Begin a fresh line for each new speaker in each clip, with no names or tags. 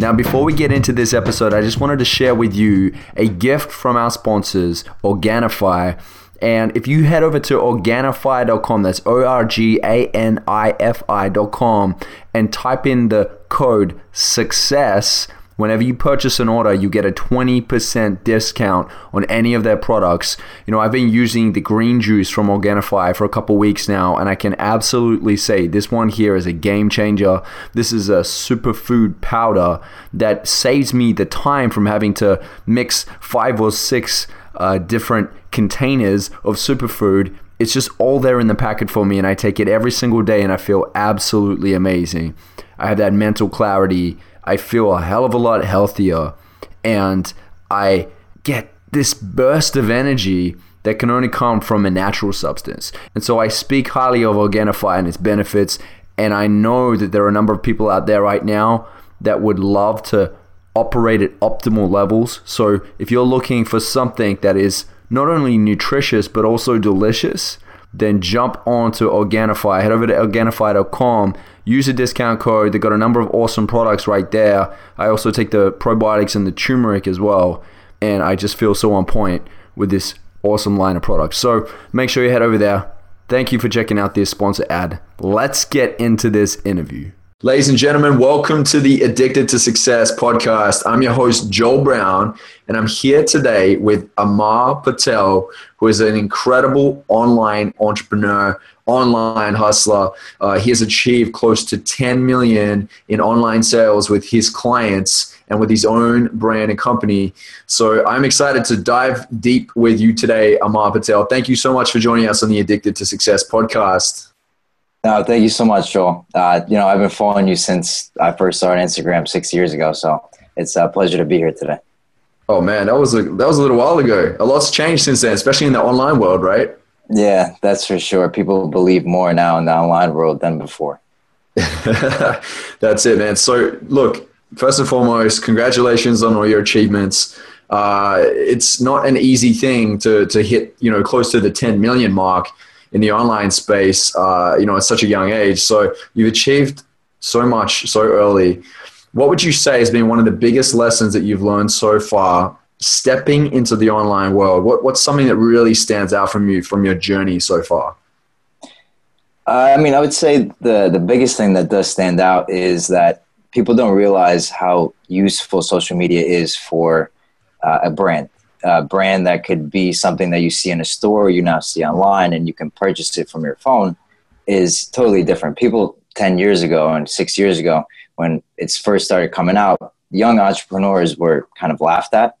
Now, before we get into this episode, I just wanted to share with you a gift from our sponsors, Organifi. And if you head over to Organifi.com, that's O R G A N I F I.com, and type in the code SUCCESS, Whenever you purchase an order, you get a 20% discount on any of their products. You know, I've been using the green juice from Organifi for a couple weeks now, and I can absolutely say this one here is a game changer. This is a superfood powder that saves me the time from having to mix five or six uh, different containers of superfood it's just all there in the packet for me and I take it every single day and I feel absolutely amazing. I have that mental clarity I feel a hell of a lot healthier and I get this burst of energy that can only come from a natural substance. And so I speak highly of Organifi and its benefits. And I know that there are a number of people out there right now that would love to operate at optimal levels. So if you're looking for something that is not only nutritious but also delicious, then jump on to Organifi. Head over to Organifi.com use a discount code. They've got a number of awesome products right there. I also take the probiotics and the turmeric as well. And I just feel so on point with this awesome line of products. So make sure you head over there. Thank you for checking out this sponsor ad. Let's get into this interview. Ladies and gentlemen, welcome to the Addicted to Success podcast. I'm your host, Joel Brown, and I'm here today with Amar Patel, who is an incredible online entrepreneur, online hustler. Uh, he has achieved close to 10 million in online sales with his clients and with his own brand and company. So I'm excited to dive deep with you today, Amar Patel. Thank you so much for joining us on the Addicted to Success podcast.
No, thank you so much, Joel. Uh, you know, I've been following you since I first started Instagram six years ago, so it's a pleasure to be here today.
Oh man, that was a that was a little while ago. A lot's changed since then, especially in the online world, right?
Yeah, that's for sure. People believe more now in the online world than before.
that's it, man. So, look, first and foremost, congratulations on all your achievements. Uh, it's not an easy thing to to hit, you know, close to the 10 million mark in the online space, uh, you know, at such a young age. So you've achieved so much so early. What would you say has been one of the biggest lessons that you've learned so far stepping into the online world? What, what's something that really stands out from you from your journey so far?
Uh, I mean, I would say the, the biggest thing that does stand out is that people don't realize how useful social media is for uh, a brand uh, brand that could be something that you see in a store, you now see online, and you can purchase it from your phone is totally different. People 10 years ago and six years ago, when it's first started coming out, young entrepreneurs were kind of laughed at.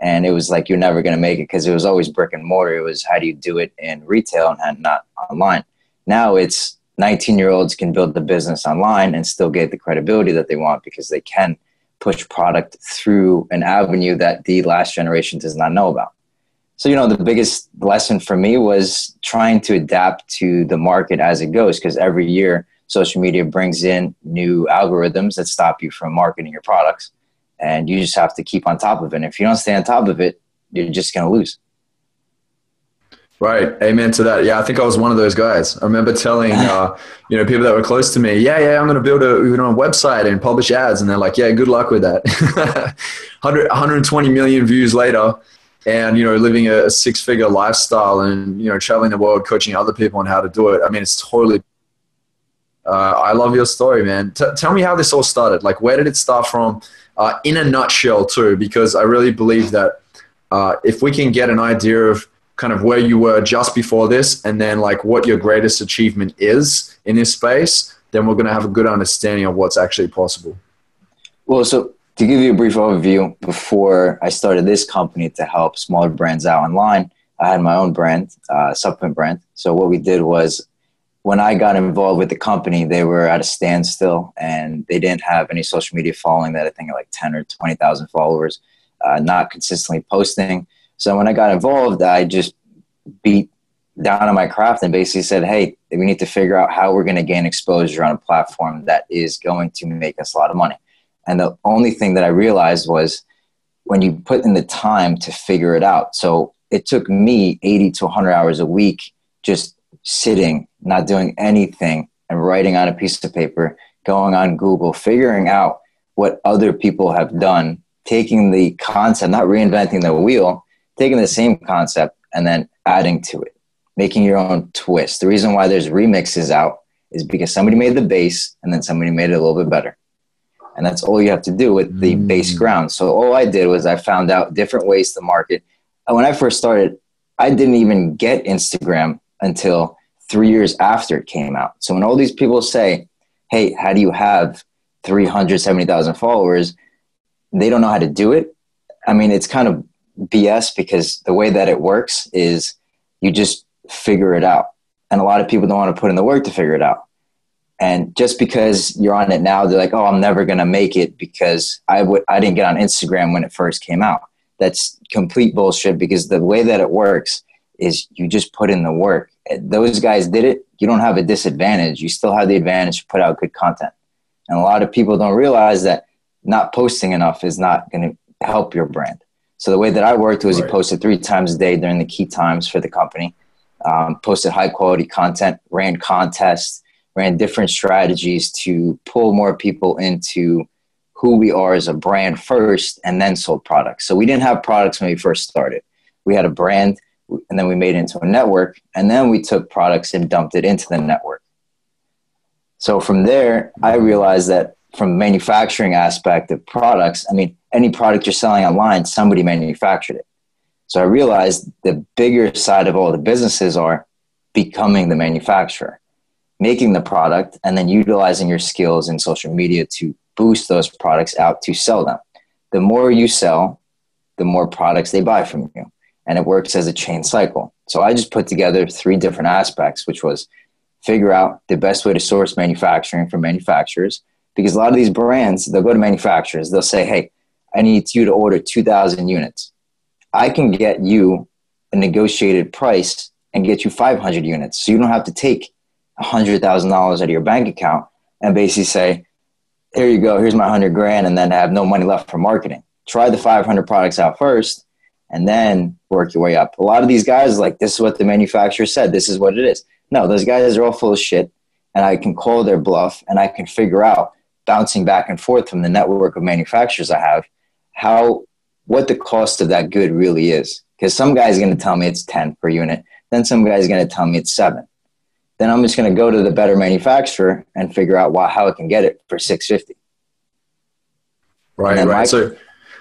And it was like, you're never going to make it because it was always brick and mortar. It was how do you do it in retail and not online? Now it's 19 year olds can build the business online and still get the credibility that they want because they can push product through an avenue that the last generation does not know about. So, you know, the biggest lesson for me was trying to adapt to the market as it goes, because every year social media brings in new algorithms that stop you from marketing your products. And you just have to keep on top of it. And if you don't stay on top of it, you're just going to lose.
Right. Amen to that. Yeah, I think I was one of those guys. I remember telling, uh, you know, people that were close to me, yeah, yeah, I'm going to build a, you know, a website and publish ads. And they're like, yeah, good luck with that. 100, 120 million views later and, you know, living a, a six figure lifestyle and, you know, traveling the world, coaching other people on how to do it. I mean, it's totally, uh, I love your story, man. T- tell me how this all started. Like, where did it start from uh, in a nutshell too? Because I really believe that uh, if we can get an idea of, kind of where you were just before this and then like what your greatest achievement is in this space, then we're going to have a good understanding of what's actually possible.
Well, so to give you a brief overview, before I started this company to help smaller brands out online, I had my own brand, uh, supplement brand. So what we did was when I got involved with the company, they were at a standstill and they didn't have any social media following that I think like 10 or 20,000 followers, uh, not consistently posting So when I got involved, I just beat down on my craft and basically said, hey, we need to figure out how we're going to gain exposure on a platform that is going to make us a lot of money. And the only thing that I realized was when you put in the time to figure it out. So it took me 80 to 100 hours a week just sitting, not doing anything, and writing on a piece of paper, going on Google, figuring out what other people have done, taking the concept, not reinventing the wheel, taking the same concept and then adding to it, making your own twist. The reason why there's remixes out is because somebody made the bass and then somebody made it a little bit better. And that's all you have to do with the mm. bass ground. So all I did was I found out different ways to market. And when I first started, I didn't even get Instagram until three years after it came out. So when all these people say, hey, how do you have 370,000 followers? They don't know how to do it. I mean, it's kind of BS because the way that it works is you just figure it out. And a lot of people don't want to put in the work to figure it out. And just because you're on it now, they're like, oh, I'm never going to make it because I w- I didn't get on Instagram when it first came out. That's complete bullshit because the way that it works is you just put in the work. Those guys did it. You don't have a disadvantage. You still have the advantage to put out good content. And a lot of people don't realize that not posting enough is not going to help your brand. So the way that I worked was right. you posted three times a day during the key times for the company, um, posted high quality content, ran contests, ran different strategies to pull more people into who we are as a brand first and then sold products. So we didn't have products when we first started. We had a brand and then we made it into a network and then we took products and dumped it into the network. So from there, I realized that from manufacturing aspect of products, I mean, any product you're selling online, somebody manufactured it. So I realized the bigger side of all the businesses are becoming the manufacturer, making the product, and then utilizing your skills in social media to boost those products out to sell them. The more you sell, the more products they buy from you. And it works as a chain cycle. So I just put together three different aspects, which was figure out the best way to source manufacturing from manufacturers. Because a lot of these brands, they'll go to manufacturers, they'll say, hey, I need you to order 2,000 units. I can get you a negotiated price and get you 500 units. So you don't have to take $100,000 out of your bank account and basically say, here you go, here's my 100 grand, and then have no money left for marketing. Try the 500 products out first and then work your way up. A lot of these guys like, this is what the manufacturer said, this is what it is. No, those guys are all full of shit, and I can call their bluff and I can figure out, bouncing back and forth from the network of manufacturers I have, how what the cost of that good really is. Because some guy's going to tell me it's 10 per unit, then some guy's going to tell me it's seven. Then I'm just going to go to the better manufacturer and figure out why, how I can get it for 650.
Right, right. My, so,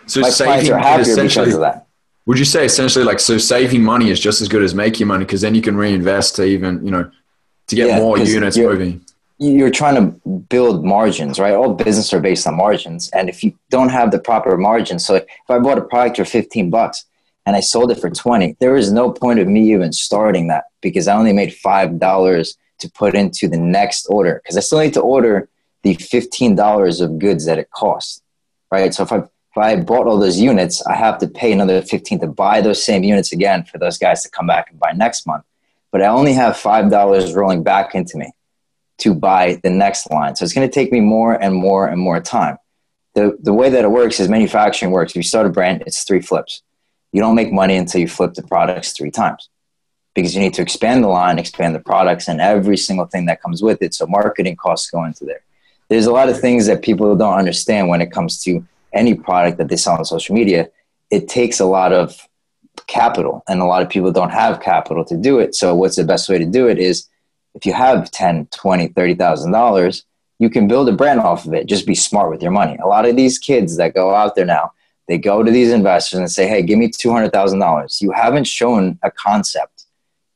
so my saving are happier because of that. Would you say essentially like so saving money is just as good as making money because then you can reinvest to even you know to get yeah, more units moving
you're trying to build margins, right? All business are based on margins. And if you don't have the proper margins, so if I bought a product for 15 bucks and I sold it for 20, there is no point of me even starting that because I only made $5 to put into the next order because I still need to order the $15 of goods that it costs, right? So if I, if I bought all those units, I have to pay another 15 to buy those same units again for those guys to come back and buy next month. But I only have $5 rolling back into me to buy the next line. So it's going to take me more and more and more time. The, the way that it works is manufacturing works. If you start a brand, it's three flips. You don't make money until you flip the products three times because you need to expand the line, expand the products, and every single thing that comes with it. So marketing costs go into there. There's a lot of things that people don't understand when it comes to any product that they sell on social media. It takes a lot of capital, and a lot of people don't have capital to do it. So what's the best way to do it is if you have 10 20 30000 dollars you can build a brand off of it. Just be smart with your money. A lot of these kids that go out there now they go to these investors and say hey give me $200000 you haven't shown a concept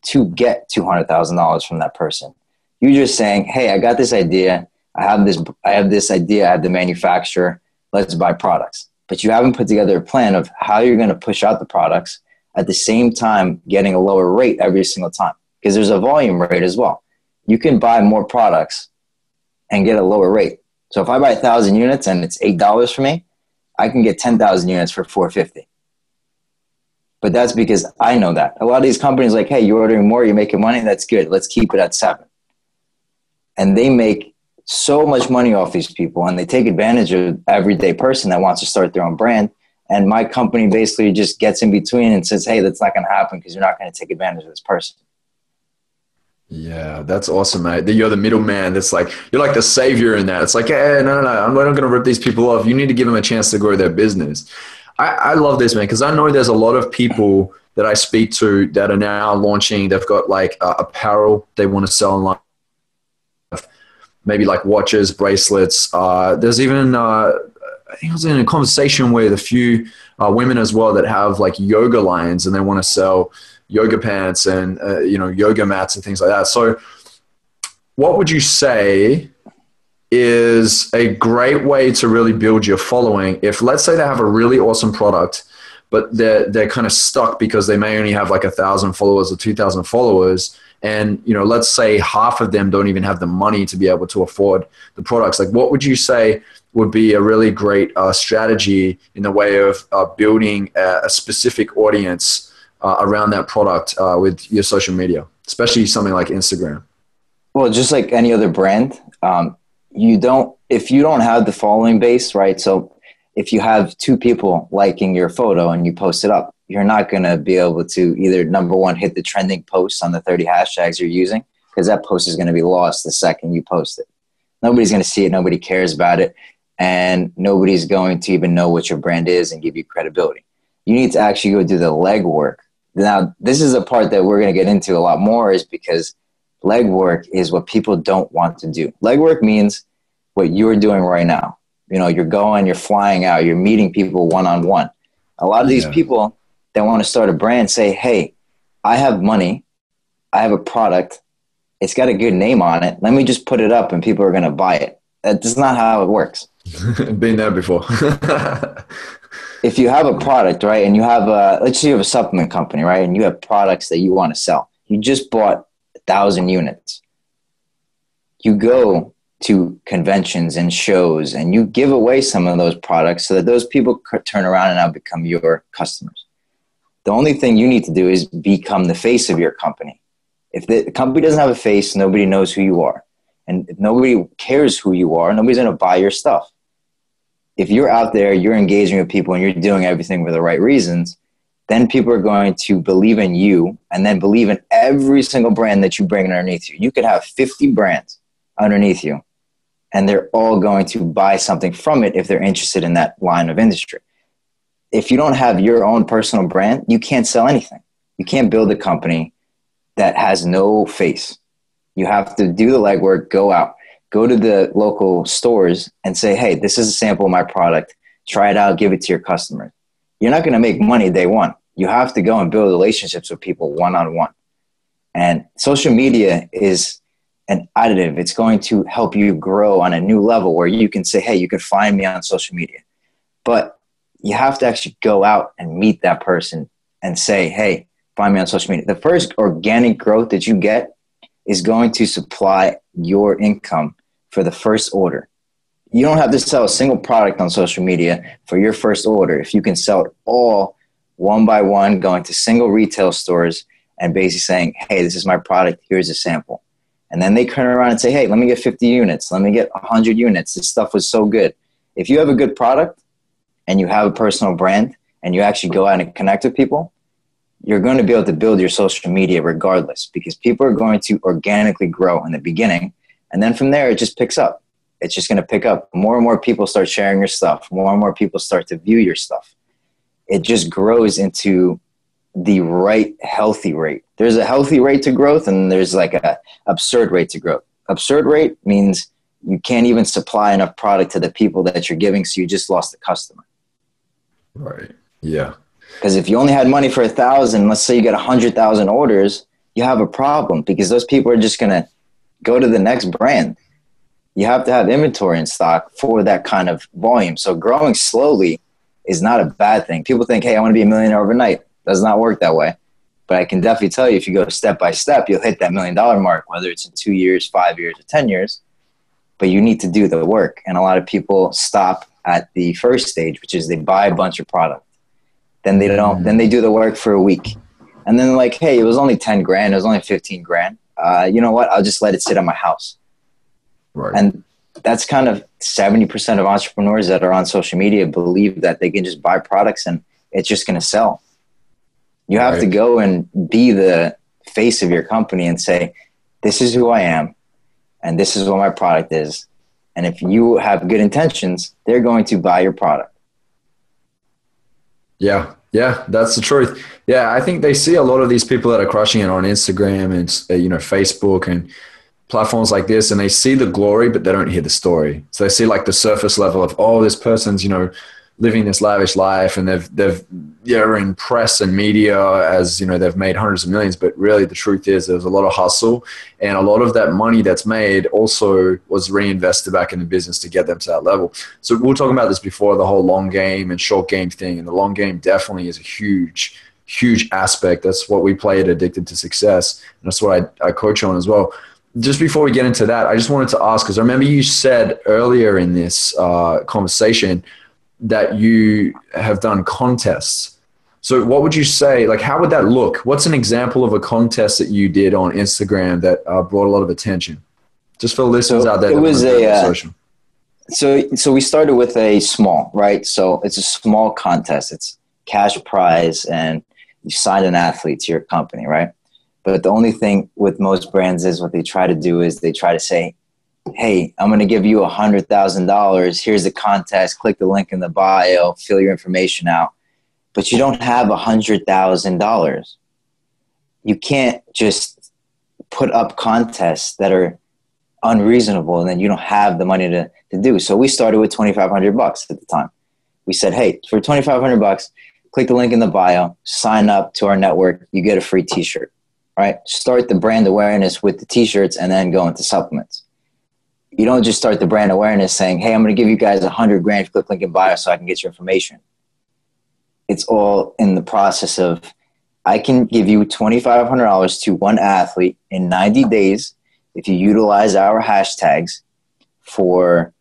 to get $200000 from that person. You're just saying hey i got this idea. I have this i have this idea. I have the manufacturer. Let's buy products. But you haven't put together a plan of how you're going to push out the products at the same time getting a lower rate every single time because there's a volume rate as well you can buy more products and get a lower rate. So if I buy a thousand units and it's eight dollars for me, I can get ten thousand units for four fifty. But that's because I know that. A lot of these companies like, hey, you're ordering more, you're making money, that's good. Let's keep it at seven. And they make so much money off these people and they take advantage of everyday person that wants to start their own brand. And my company basically just gets in between and says, hey, that's not going to happen because you're not going to take advantage of this person.
Yeah, that's awesome, mate. You're the middleman. That's like you're like the savior in that. It's like, hey, no, no, no. I'm not going to rip these people off. You need to give them a chance to grow their business. I, I love this, man, because I know there's a lot of people that I speak to that are now launching. They've got like uh, apparel they want to sell online, maybe like watches, bracelets. Uh, there's even uh, I think I was in a conversation with a few uh, women as well that have like yoga lines and they want to sell yoga pants and uh, you know yoga mats and things like that. So, what would you say is a great way to really build your following? If let's say they have a really awesome product, but they're they're kind of stuck because they may only have like a thousand followers or two thousand followers. And you know, let's say half of them don't even have the money to be able to afford the products. Like, what would you say would be a really great uh, strategy in the way of uh, building a, a specific audience uh, around that product uh, with your social media, especially something like Instagram?
Well, just like any other brand, um, you don't if you don't have the following base, right? So if you have two people liking your photo and you post it up, you're not going to be able to either number one hit the trending posts on the 30 hashtags you're using because that post is going to be lost the second you post it. Nobody's going to see it. Nobody cares about it. And nobody's going to even know what your brand is and give you credibility. You need to actually go do the legwork now, this is a part that we're going to get into a lot more is because legwork is what people don't want to do. Legwork means what you're doing right now. You know, you're going, you're flying out, you're meeting people one on one. A lot of these yeah. people that want to start a brand say, hey, I have money, I have a product, it's got a good name on it. Let me just put it up and people are going to buy it. That's not how it works.
Been there before.
if you have a product, right, and you have a, let's say you have a supplement company, right, and you have products that you want to sell, you just bought a thousand units. You go to conventions and shows and you give away some of those products so that those people turn around and now become your customers. The only thing you need to do is become the face of your company. If the company doesn't have a face, nobody knows who you are. And nobody cares who you are, nobody's going to buy your stuff if you're out there, you're engaging with people and you're doing everything for the right reasons, then people are going to believe in you and then believe in every single brand that you bring underneath you. You could have 50 brands underneath you, and they're all going to buy something from it if they're interested in that line of industry. If you don't have your own personal brand, you can't sell anything. You can't build a company that has no face. You have to do the legwork, go out go to the local stores and say, hey, this is a sample of my product. Try it out, give it to your customers. You're not going to make money day one. You have to go and build relationships with people one on one. And social media is an additive. It's going to help you grow on a new level where you can say, hey, you can find me on social media. But you have to actually go out and meet that person and say, hey, find me on social media. The first organic growth that you get is going to supply your income for the first order. You don't have to sell a single product on social media for your first order. If you can sell it all one by one, going to single retail stores and basically saying, hey, this is my product, here's a sample. And then they turn around and say, hey, let me get 50 units, let me get 100 units. This stuff was so good. If you have a good product and you have a personal brand and you actually go out and connect with people, you're going to be able to build your social media regardless because people are going to organically grow in the beginning and then from there, it just picks up. It's just going to pick up. More and more people start sharing your stuff. More and more people start to view your stuff. It just grows into the right healthy rate. There's a healthy rate to growth, and there's like a absurd rate to growth. Absurd rate means you can't even supply enough product to the people that you're giving, so you just lost the customer.
Right. Yeah.
Because if you only had money for a thousand, let's say you get a hundred thousand orders, you have a problem because those people are just gonna go to the next brand. You have to have inventory in stock for that kind of volume. So growing slowly is not a bad thing. People think, hey, I want to be a millionaire overnight. Does not work that way. But I can definitely tell you if you go step by step, you'll hit that million dollar mark, whether it's in two years, five years, or 10 years. But you need to do the work. And a lot of people stop at the first stage, which is they buy a bunch of product. Then they don't. Then they do the work for a week, and then like, hey, it was only ten grand. It was only fifteen grand. Uh, you know what? I'll just let it sit at my house.
Right.
And that's kind of seventy percent of entrepreneurs that are on social media believe that they can just buy products and it's just going to sell. You have
Right.
to go and be the face of your company and say, "This is who I am, and this is what my product is." And if you have good intentions, they're going to buy your product.
Yeah, yeah, that's the truth. Yeah, I think they see a lot of these people that are crushing it on Instagram and uh, you know Facebook and platforms like this, and they see the glory, but they don't hear the story. So they see like the surface level of oh, this person's you know living this lavish life, and they've they've are in press and media as you know they've made hundreds of millions, but really the truth is there's a lot of hustle, and a lot of that money that's made also was reinvested back in the business to get them to that level. So we were talking about this before, the whole long game and short game thing, and the long game definitely is a huge, huge aspect. That's what we play at Addicted to Success, and that's what I, I coach on as well. Just before we get into that, I just wanted to ask because I remember you said earlier in this uh, conversation that you have done contests. So, what would you say? Like, how would that look? What's an example of a contest that you did on Instagram that uh, brought a lot of attention? Just for the listeners
So
out there,
it was a, uh,
social.
So, so we started with a small, right? So it's a small contest. It's cash prize, and you sign an athlete to your company, right? But the only thing with most brands is what they try to do is they try to say, "Hey, I'm going to give you a hundred thousand dollars. Here's the contest. Click the link in the bio. Fill your information out." But you don't have a hundred thousand dollars. You can't just put up contests that are unreasonable and then you don't have the money to, to do. So we started with 2,500 bucks at the time. We said, hey, for 2,500 bucks, click the link in the bio, sign up to our network, you get a free t-shirt, right? Start the brand awareness with the t-shirts and then go into supplements. You don't just start the brand awareness saying, hey, I'm going to give you guys a hundred grand click link in bio so I can get your information. It's all in the process of, I can give you $2,500 to one athlete in 90 days if you utilize our hashtags for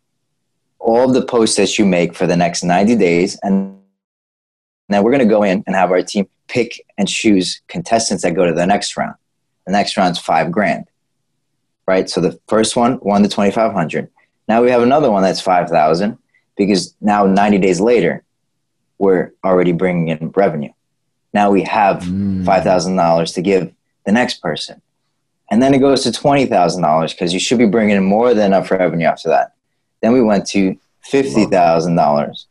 all of the posts that you make for the next 90 days. And then we're going to go in and have our team pick and choose contestants that go to the next round. The next round's five grand right so the first one won the 2500 now we have another one that's 5000 because now 90 days later we're already bringing in revenue now we have
Mm.
$5000 to give the next person and then it goes to twenty thousand dollars because you should be bringing in more than enough revenue after that. Then we went to fifty thousand dollars.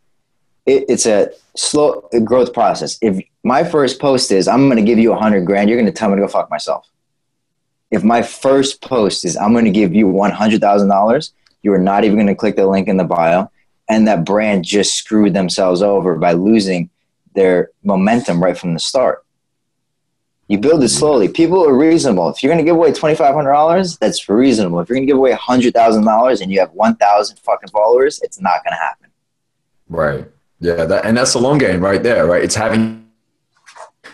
It, it's a slow growth process. If my first post is I'm going to give you a hundred grand, you're going to tell me to go fuck myself. If my first post is I'm going to give you one hundred thousand dollars, you are not even going to click the link in the bio, and that brand just screwed themselves over by losing their momentum right from the start. You build it slowly. People are reasonable. If you're going to give away twenty five hundred dollars, that's reasonable. If you're going to give away hundred thousand dollars and you have one thousand fucking followers, it's not going to happen.
Right. Yeah. That, and that's the long game right there, right? It's having,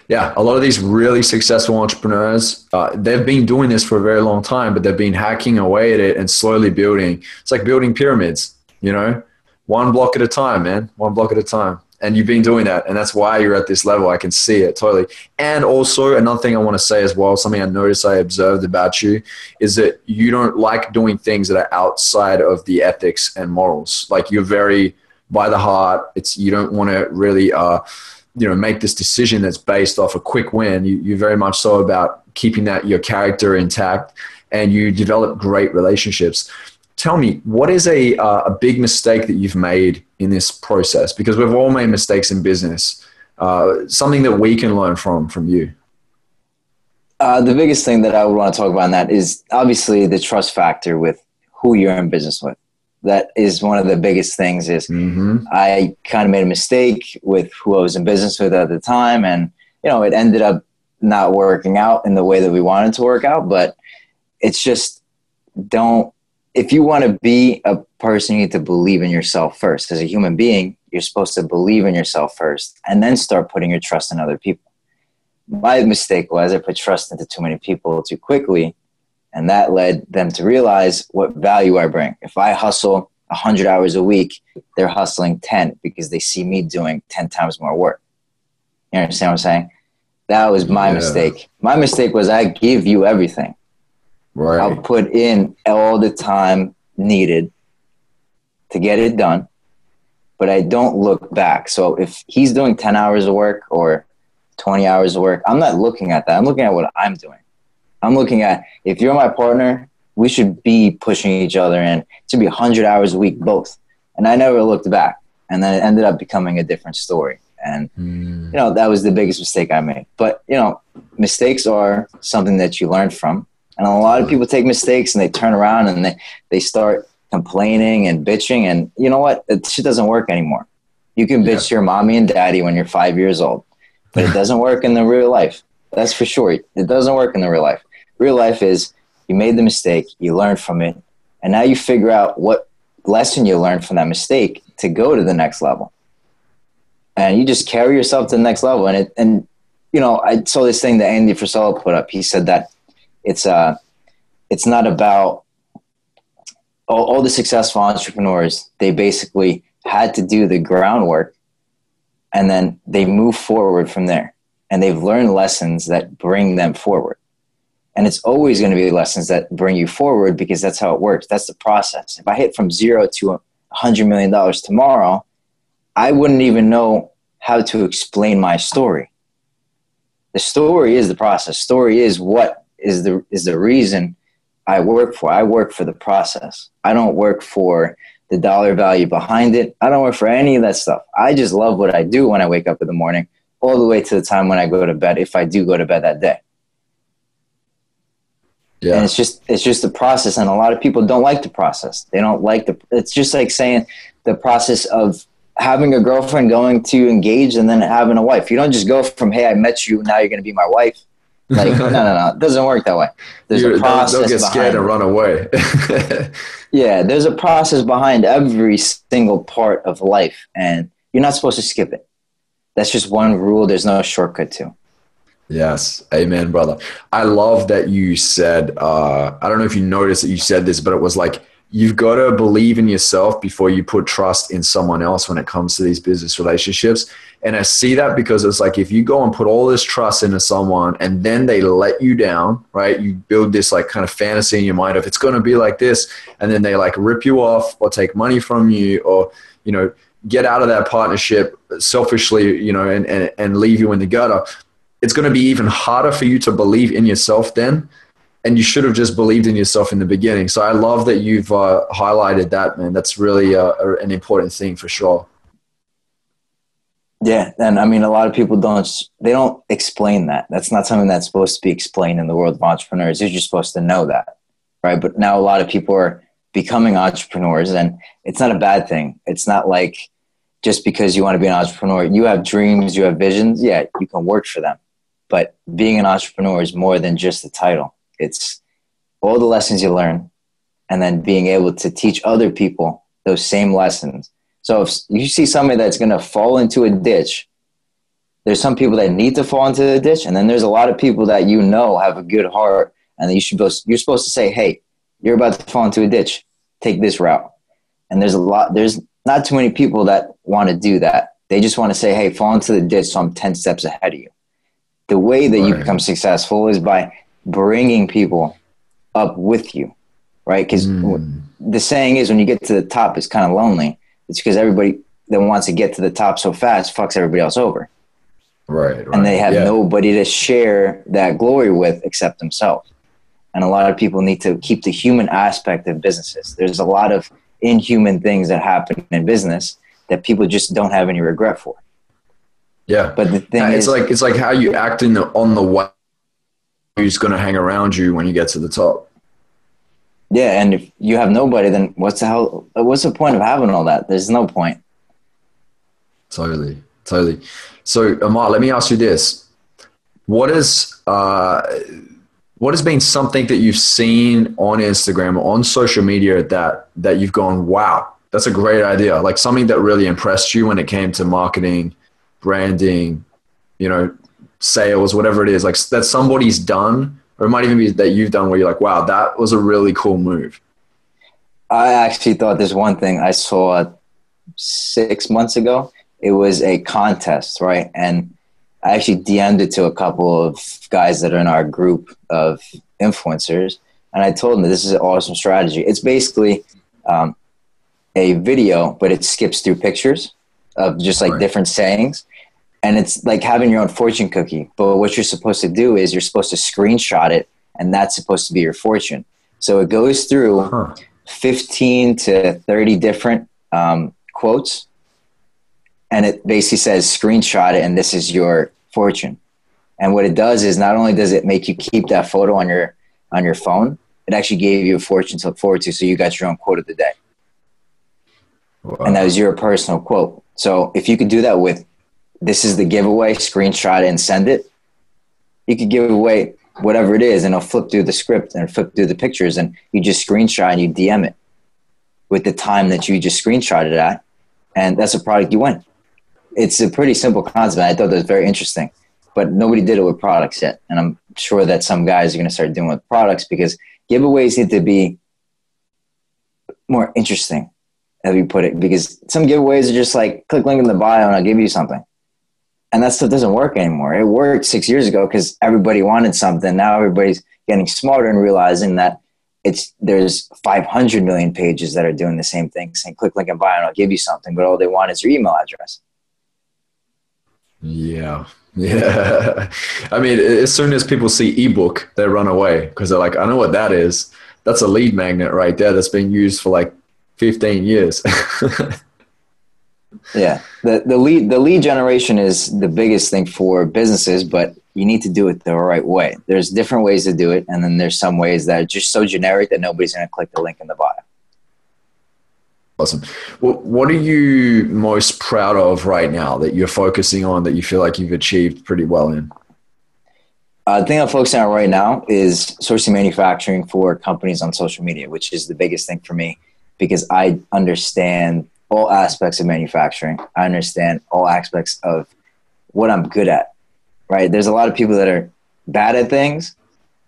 yeah, a lot of these really successful entrepreneurs, uh, they've been doing this for a very long time, but they've been hacking away at it and slowly building. It's like building pyramids, you know, one block at a time, man, one block at a time. And you've been doing that. And that's why you're at this level. I can see it totally. And also, another thing I want to say as well, something I noticed I observed about you is that you don't like doing things that are outside of the ethics and morals. Like you're very by the heart. It's you don't want to really uh, you know make this decision that's based off a quick win. You, you're very much so about keeping that your character intact, and you develop great relationships. Tell me, what is a uh, a big mistake that you've made in this process? Because we've all made mistakes in business. Uh, something that we can learn from from you.
Uh, the biggest thing that I would want to talk about in that is obviously the trust factor with who you're in business with. That is one of the biggest things. Is
Mm-hmm.
I kind of made a mistake with who I was in business with at the time, and you know it ended up not working out in the way that we wanted to work out. But it's just don't. If you want to be a person, you need to believe in yourself first. As a human being, you're supposed to believe in yourself first, and then start putting your trust in other people. My mistake was I put trust into too many people too quickly, and that led them to realize what value I bring. If I hustle 100 hours a week, they're hustling 10 because they see me doing 10 times more work. You understand what I'm saying? That was my
Yeah.
mistake. My mistake was I give you everything.
Right.
I'll put in all the time needed to get it done, but I don't look back. So if he's doing 10 hours of work or 20 hours of work, I'm not looking at that. I'm looking at what I'm doing. I'm looking at if you're my partner, we should be pushing each other in. It should be 100 hours a week, both. And I never looked back. And then it ended up becoming a different story. And
Mm,
you know that was the biggest mistake I made. But you know, mistakes are something that you learn from, and a lot of people take mistakes and they turn around and they they start complaining and bitching, and you know what? It shit doesn't work anymore. You can bitch to your mommy and daddy when you're five years old, but it doesn't work in the real life. That's for sure. It doesn't work in the real life. Real life is you made the mistake, you learned from it, and now you figure out what lesson you learned from that mistake to go to the next level and you just carry yourself to the next level. And it, and you know, I saw this thing that Andy Frisella put up. He said that it's uh, it's not about all, all the successful entrepreneurs. They basically had to do the groundwork, and then they move forward from there. And they've learned lessons that bring them forward. And it's always going to be lessons that bring you forward because that's how it works. That's the process. If I hit from zero to a hundred million dollars tomorrow, I wouldn't even know how to explain my story. The story is the process. Story is what is the is the reason I work for. I work for the process. I don't work for the dollar value behind it. I don't work for any of that stuff. I just love what I do when I wake up in the morning, all the way to the time when I go to bed, if I do go to bed that day. And it's just it's just the process, and a lot of people don't like the process. They don't like the. It's just like saying the process of having a girlfriend, going to engage, and then having a wife. You don't just go from "Hey, I met you, now you're going to be my wife." Like no, no, no, it doesn't work that way. There's
You're-
a process
they'll get scared
behind.
and run away.
Yeah, there's a process behind every single part of life, and you're not supposed to skip it. That's just one rule. There's no shortcut to.
Yes, amen, brother. I love that you said. Uh, I don't know if you noticed that you said this, but it was like you've got to believe in yourself before you put trust in someone else when it comes to these business relationships. And I see that because it's like if you go and put all this trust into someone and then they let you down, right? You build this like kind of fantasy in your mind of it's going to be like this, and then they like rip you off or take money from you or you know get out of that partnership selfishly, you know, and and, and leave you in the gutter it's going to be even harder for you to believe in yourself then and you should have just believed in yourself in the beginning so i love that you've uh, highlighted that man that's really uh, an important thing for sure
Yeah, and I mean, a lot of people don't. They don't explain that. That's not something that's supposed to be explained in the world of entrepreneurs. You're just supposed to know that, right? But now a lot of people are becoming entrepreneurs, and it's not a bad thing. It's not like just because you want to be an entrepreneur, you have dreams, you have visions. Yeah, you can work for them, but being an entrepreneur is more than just the title. It's all the lessons you learn, and then being able to teach other people those same lessons so if you see somebody that's going to fall into a ditch, there's some people that need to fall into the ditch, and then there's a lot of people that you know have a good heart, and you should you're supposed to say, "Hey, you're about to fall into a ditch. Take this route." And there's a lot. There's not too many people that want to do that. They just want to say, "Hey, fall into the ditch, so I'm ten steps ahead of you." The way that you become successful is by bringing people up with you, right? Because
Mm.
the saying is, when you get to the top, it's kind of lonely. It's because everybody that wants to get to the top so fast fucks everybody else over,
right, right.
and they have
yeah.
nobody to share that glory with except themselves. And a lot of people need to keep the human aspect of businesses. There's a lot of inhuman things that happen in business that people just don't have any regret for.
Yeah
But the thing
Yeah, it's
is,
like it's like how you act in the on the way who's going to hang around you when you get to the top
yeah, and if you have nobody, then what's the hell? What's the point of having all that? There's no point.
Totally, totally. So, Amar, let me ask you this: What is uh, what has been something that you've seen on Instagram or on social media that that you've gone, wow, that's a great idea? Like something that really impressed you when it came to marketing, branding, you know, sales, whatever it is. Like that somebody's done, or it might even be that you've done, where you're like, wow, that was a really cool move.
I actually thought this one thing I saw six months ago. It was a contest, right? And I actually DM'd it to a couple of guys that are in our group of influencers, and I told them this is an awesome strategy. It's basically um, a video, but it skips through pictures of just like right. different sayings. And it's like having your own fortune cookie. But what you're supposed to do is you're supposed to screenshot it, and that's supposed to be your fortune. So it goes through huh. 15 to 30 different um, quotes, and it basically says screenshot it, and this is your fortune. And what it does is not only does it make you keep that photo on your on your phone, it actually gave you a fortune to look forward to. So you got your own quote of the day. Wow. And that was your personal quote. So if you could do that with this is the giveaway, screenshot and send it, you could give away whatever it is and it'll flip through the script and flip through the pictures and you just screenshot and you DM it with the time that you just screenshot it at. And that's a product you win. It's a pretty simple concept. I thought that was very interesting, but nobody did it with products yet. And I'm sure that some guys are going to start doing it with products because giveaways need to be more interesting as you put it, because some giveaways are just like click link in the bio and I'll give you something. And that stuff doesn't work anymore. It worked six years ago because everybody wanted something. Now everybody's getting smarter and realizing that it's there's 500 million pages that are doing the same thing, saying click link in bio and I'll give you something, but all they want is your email address.
Yeah. Yeah. I mean, as soon as people see ebook, they run away because they're like, I know what that is. That's a lead magnet right there that's been used for like 15 years.
yeah. The, the lead, the lead generation is the biggest thing for businesses, but you need to do it the right way. There's different ways to do it. And then there's some ways that are just so generic that nobody's going to click the link in the bio.
Awesome. Well, what are you most proud of right now that you're focusing on that you feel like you've achieved pretty well in?
Uh, the thing I'm focusing on right now is sourcing manufacturing for companies on social media, which is the biggest thing for me because I understand all aspects of manufacturing. I understand all aspects of what I'm good at, right? There's a lot of people that are bad at things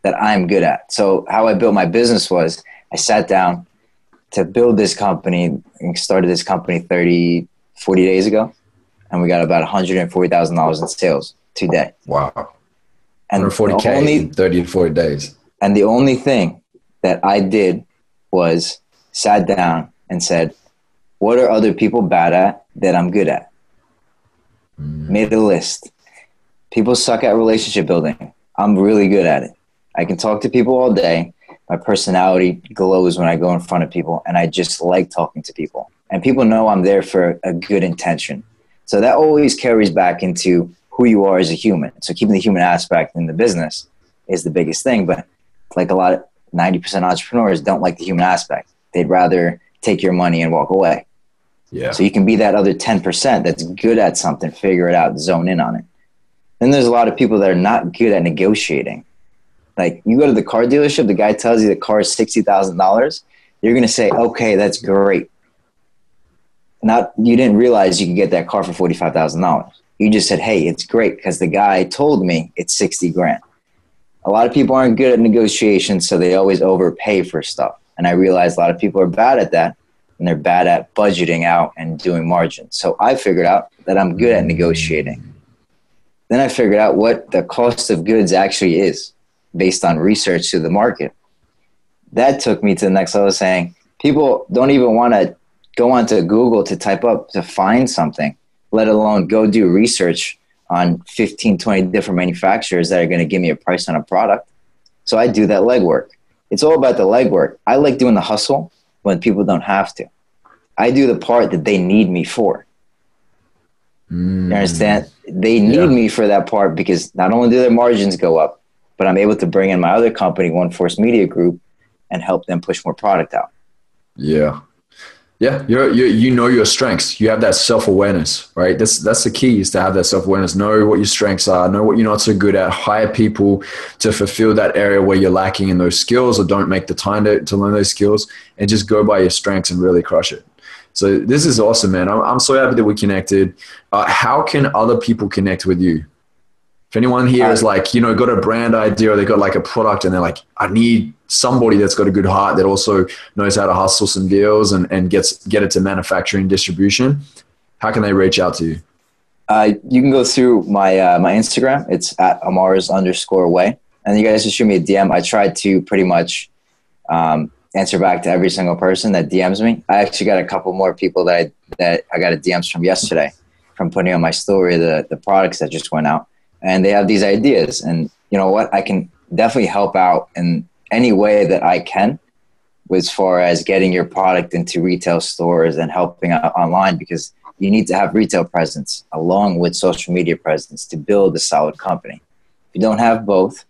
that I'm good at. So, how I built my business was I sat down to build this company and started this company 30, 40 days ago. And we got about $140,000 in sales today.
Wow. And 140K only, in 30 to 40 days.
And the only thing that I did was sat down and said, what are other people bad at that I'm good at? Mm. Made a list. People suck at relationship building. I'm really good at it. I can talk to people all day my personality glows when I go in front of people, and I just like talking to people. And people know I'm there for a good intention. So that always carries back into who you are as a human. So keeping the human aspect in the business is the biggest thing. But like a lot of 90% entrepreneurs don't like the human aspect. They'd rather take your money and walk away. Yeah. So you can be that other 10% that's good at something, figure it out, zone in on it. Then there's a lot of people that are not good at negotiating. Like you go to the car dealership, the guy tells you the car is sixty thousand dollars. You're gonna say, "Okay, that's great." Not you didn't realize you could get that car for forty five thousand dollars. You just said, "Hey, it's great because the guy told me it's sixty grand." A lot of people aren't good at negotiations, so they always overpay for stuff. And I realize a lot of people are bad at that, and they're bad at budgeting out and doing margins. So I figured out that I'm good at negotiating. Then I figured out what the cost of goods actually is based on research to the market. That took me to the next level saying people don't even want to go onto Google to type up to find something, let alone go do research on 15, 20 different manufacturers that are going to give me a price on a product. So I do that legwork. It's all about the legwork. I like doing the hustle when people don't have to. I do the part that they need me for. Mm. You understand? They need yeah. me for that part because not only do their margins go up, but I'm able to bring in my other company, One Force Media Group, and help them push more product out.
Yeah. Yeah, you're, you you know your strengths. You have that self awareness, right? That's that's the key is to have that self awareness. Know what your strengths are. Know what you're not so good at. Hire people to fulfill that area where you're lacking in those skills, or don't make the time to, to learn those skills, and just go by your strengths and really crush it. So this is awesome, man. I'm, I'm so happy that we connected. Uh, how can other people connect with you? If anyone here is like, you know, got a brand idea or they got like a product and they're like, I need somebody that's got a good heart that also knows how to hustle some deals and, and gets get it to manufacturing distribution, how can they reach out to you?
Uh, you can go through my uh, my Instagram. It's at Amars underscore way, and you guys just shoot me a DM. I try to pretty much um, answer back to every single person that DMs me. I actually got a couple more people that I, that I got a DMs from yesterday from putting on my story the the products that just went out, and they have these ideas. And you know what? I can definitely help out in any way that I can as far as getting your product into retail stores and helping out online because you need to have retail presence along with social media presence to build a solid company. If you don't have both,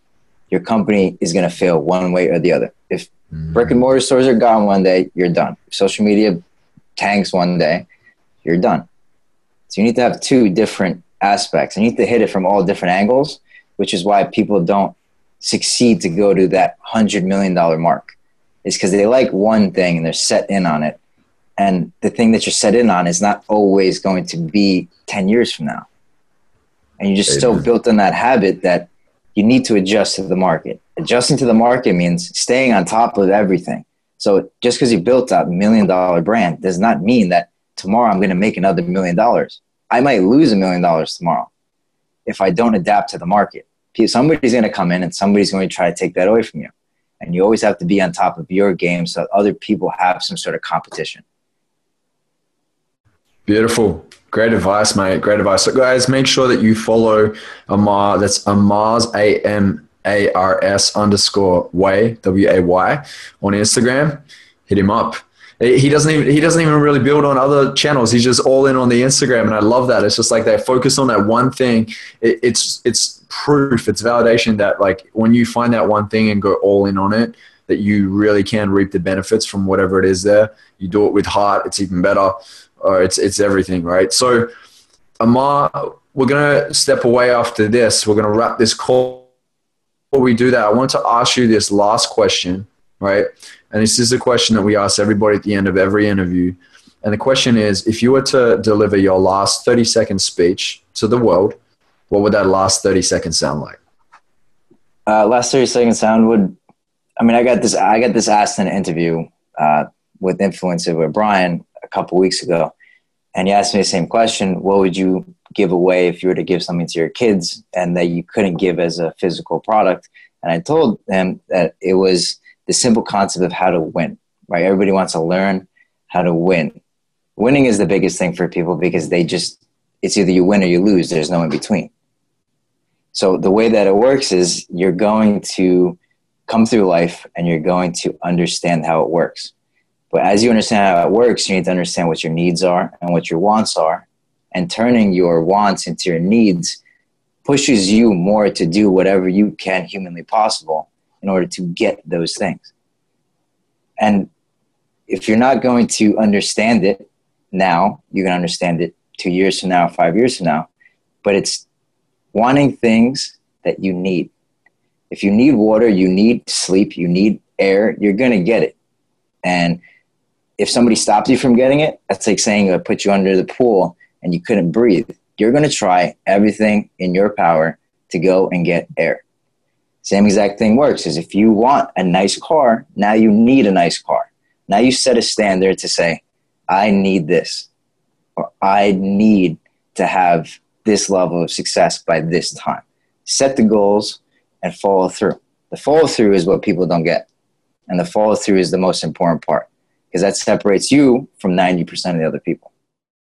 your company is going to fail one way or the other. If mm-hmm. brick and mortar stores are gone one day, you're done. If social media tanks one day, you're done. So you need to have two different aspects. You need to hit it from all different angles, which is why people don't succeed to go to that $100 million mark. Is because they like one thing and they're set in on it. And the thing that you're set in on is not always going to be 10 years from now. And you're just Amen. still built on that habit that you need to adjust to the market. Adjusting to the market means staying on top of everything. So just because you built a million dollar brand does not mean that tomorrow i'm going to make another million dollars. I might lose a million dollars tomorrow if i don't adapt to the market somebody's going to come in and somebody's going to try to take that away from you and you always have to be on top of your game so other people have some sort of competition
Beautiful. Great advice, mate. Great advice. So, guys, make sure that you follow Amar. That's Amar's A M A R S underscore way W A Y on Instagram. Hit him up. He doesn't even he doesn't even really build on other channels. He's just all in on the Instagram, and I love that. It's just like they focus on that one thing. It, it's it's proof. It's validation that like when you find that one thing and go all in on it, that you really can reap the benefits from whatever it is there. You do it with heart. It's even better or it's it's everything, right? So, Amar, we're gonna step away after this. We're gonna wrap this call. Before we do that, I want to ask you this last question, right? And this is a question that we ask everybody at the end of every interview. And the question is, if you were to deliver your last 30 second speech to the world, what would that last 30 seconds sound like?
Uh, last 30 seconds sound would, I mean, I got this, I got this asked in an interview uh, with influencer with Brian a couple weeks ago, and he asked me the same question: What would you give away if you were to give something to your kids and that you couldn't give as a physical product? And I told him that it was the simple concept of how to win. Right? Everybody wants to learn how to win. Winning is the biggest thing for people because they just it's either you win or you lose. There's no in between. So the way that it works is you're going to come through life and you're going to understand how it works. But as you understand how it works, you need to understand what your needs are and what your wants are. And turning your wants into your needs pushes you more to do whatever you can humanly possible in order to get those things. And if you're not going to understand it now, you can understand it two years from now, five years from now. But it's wanting things that you need. If you need water, you need sleep, you need air, you're going to get it. And if somebody stopped you from getting it, that's like saying I put you under the pool and you couldn't breathe. You're going to try everything in your power to go and get air. Same exact thing works is if you want a nice car, now you need a nice car. Now you set a standard to say, I need this, or I need to have this level of success by this time. Set the goals and follow through. The follow through is what people don't get. And the follow through is the most important part because that separates you from 90% of the other people.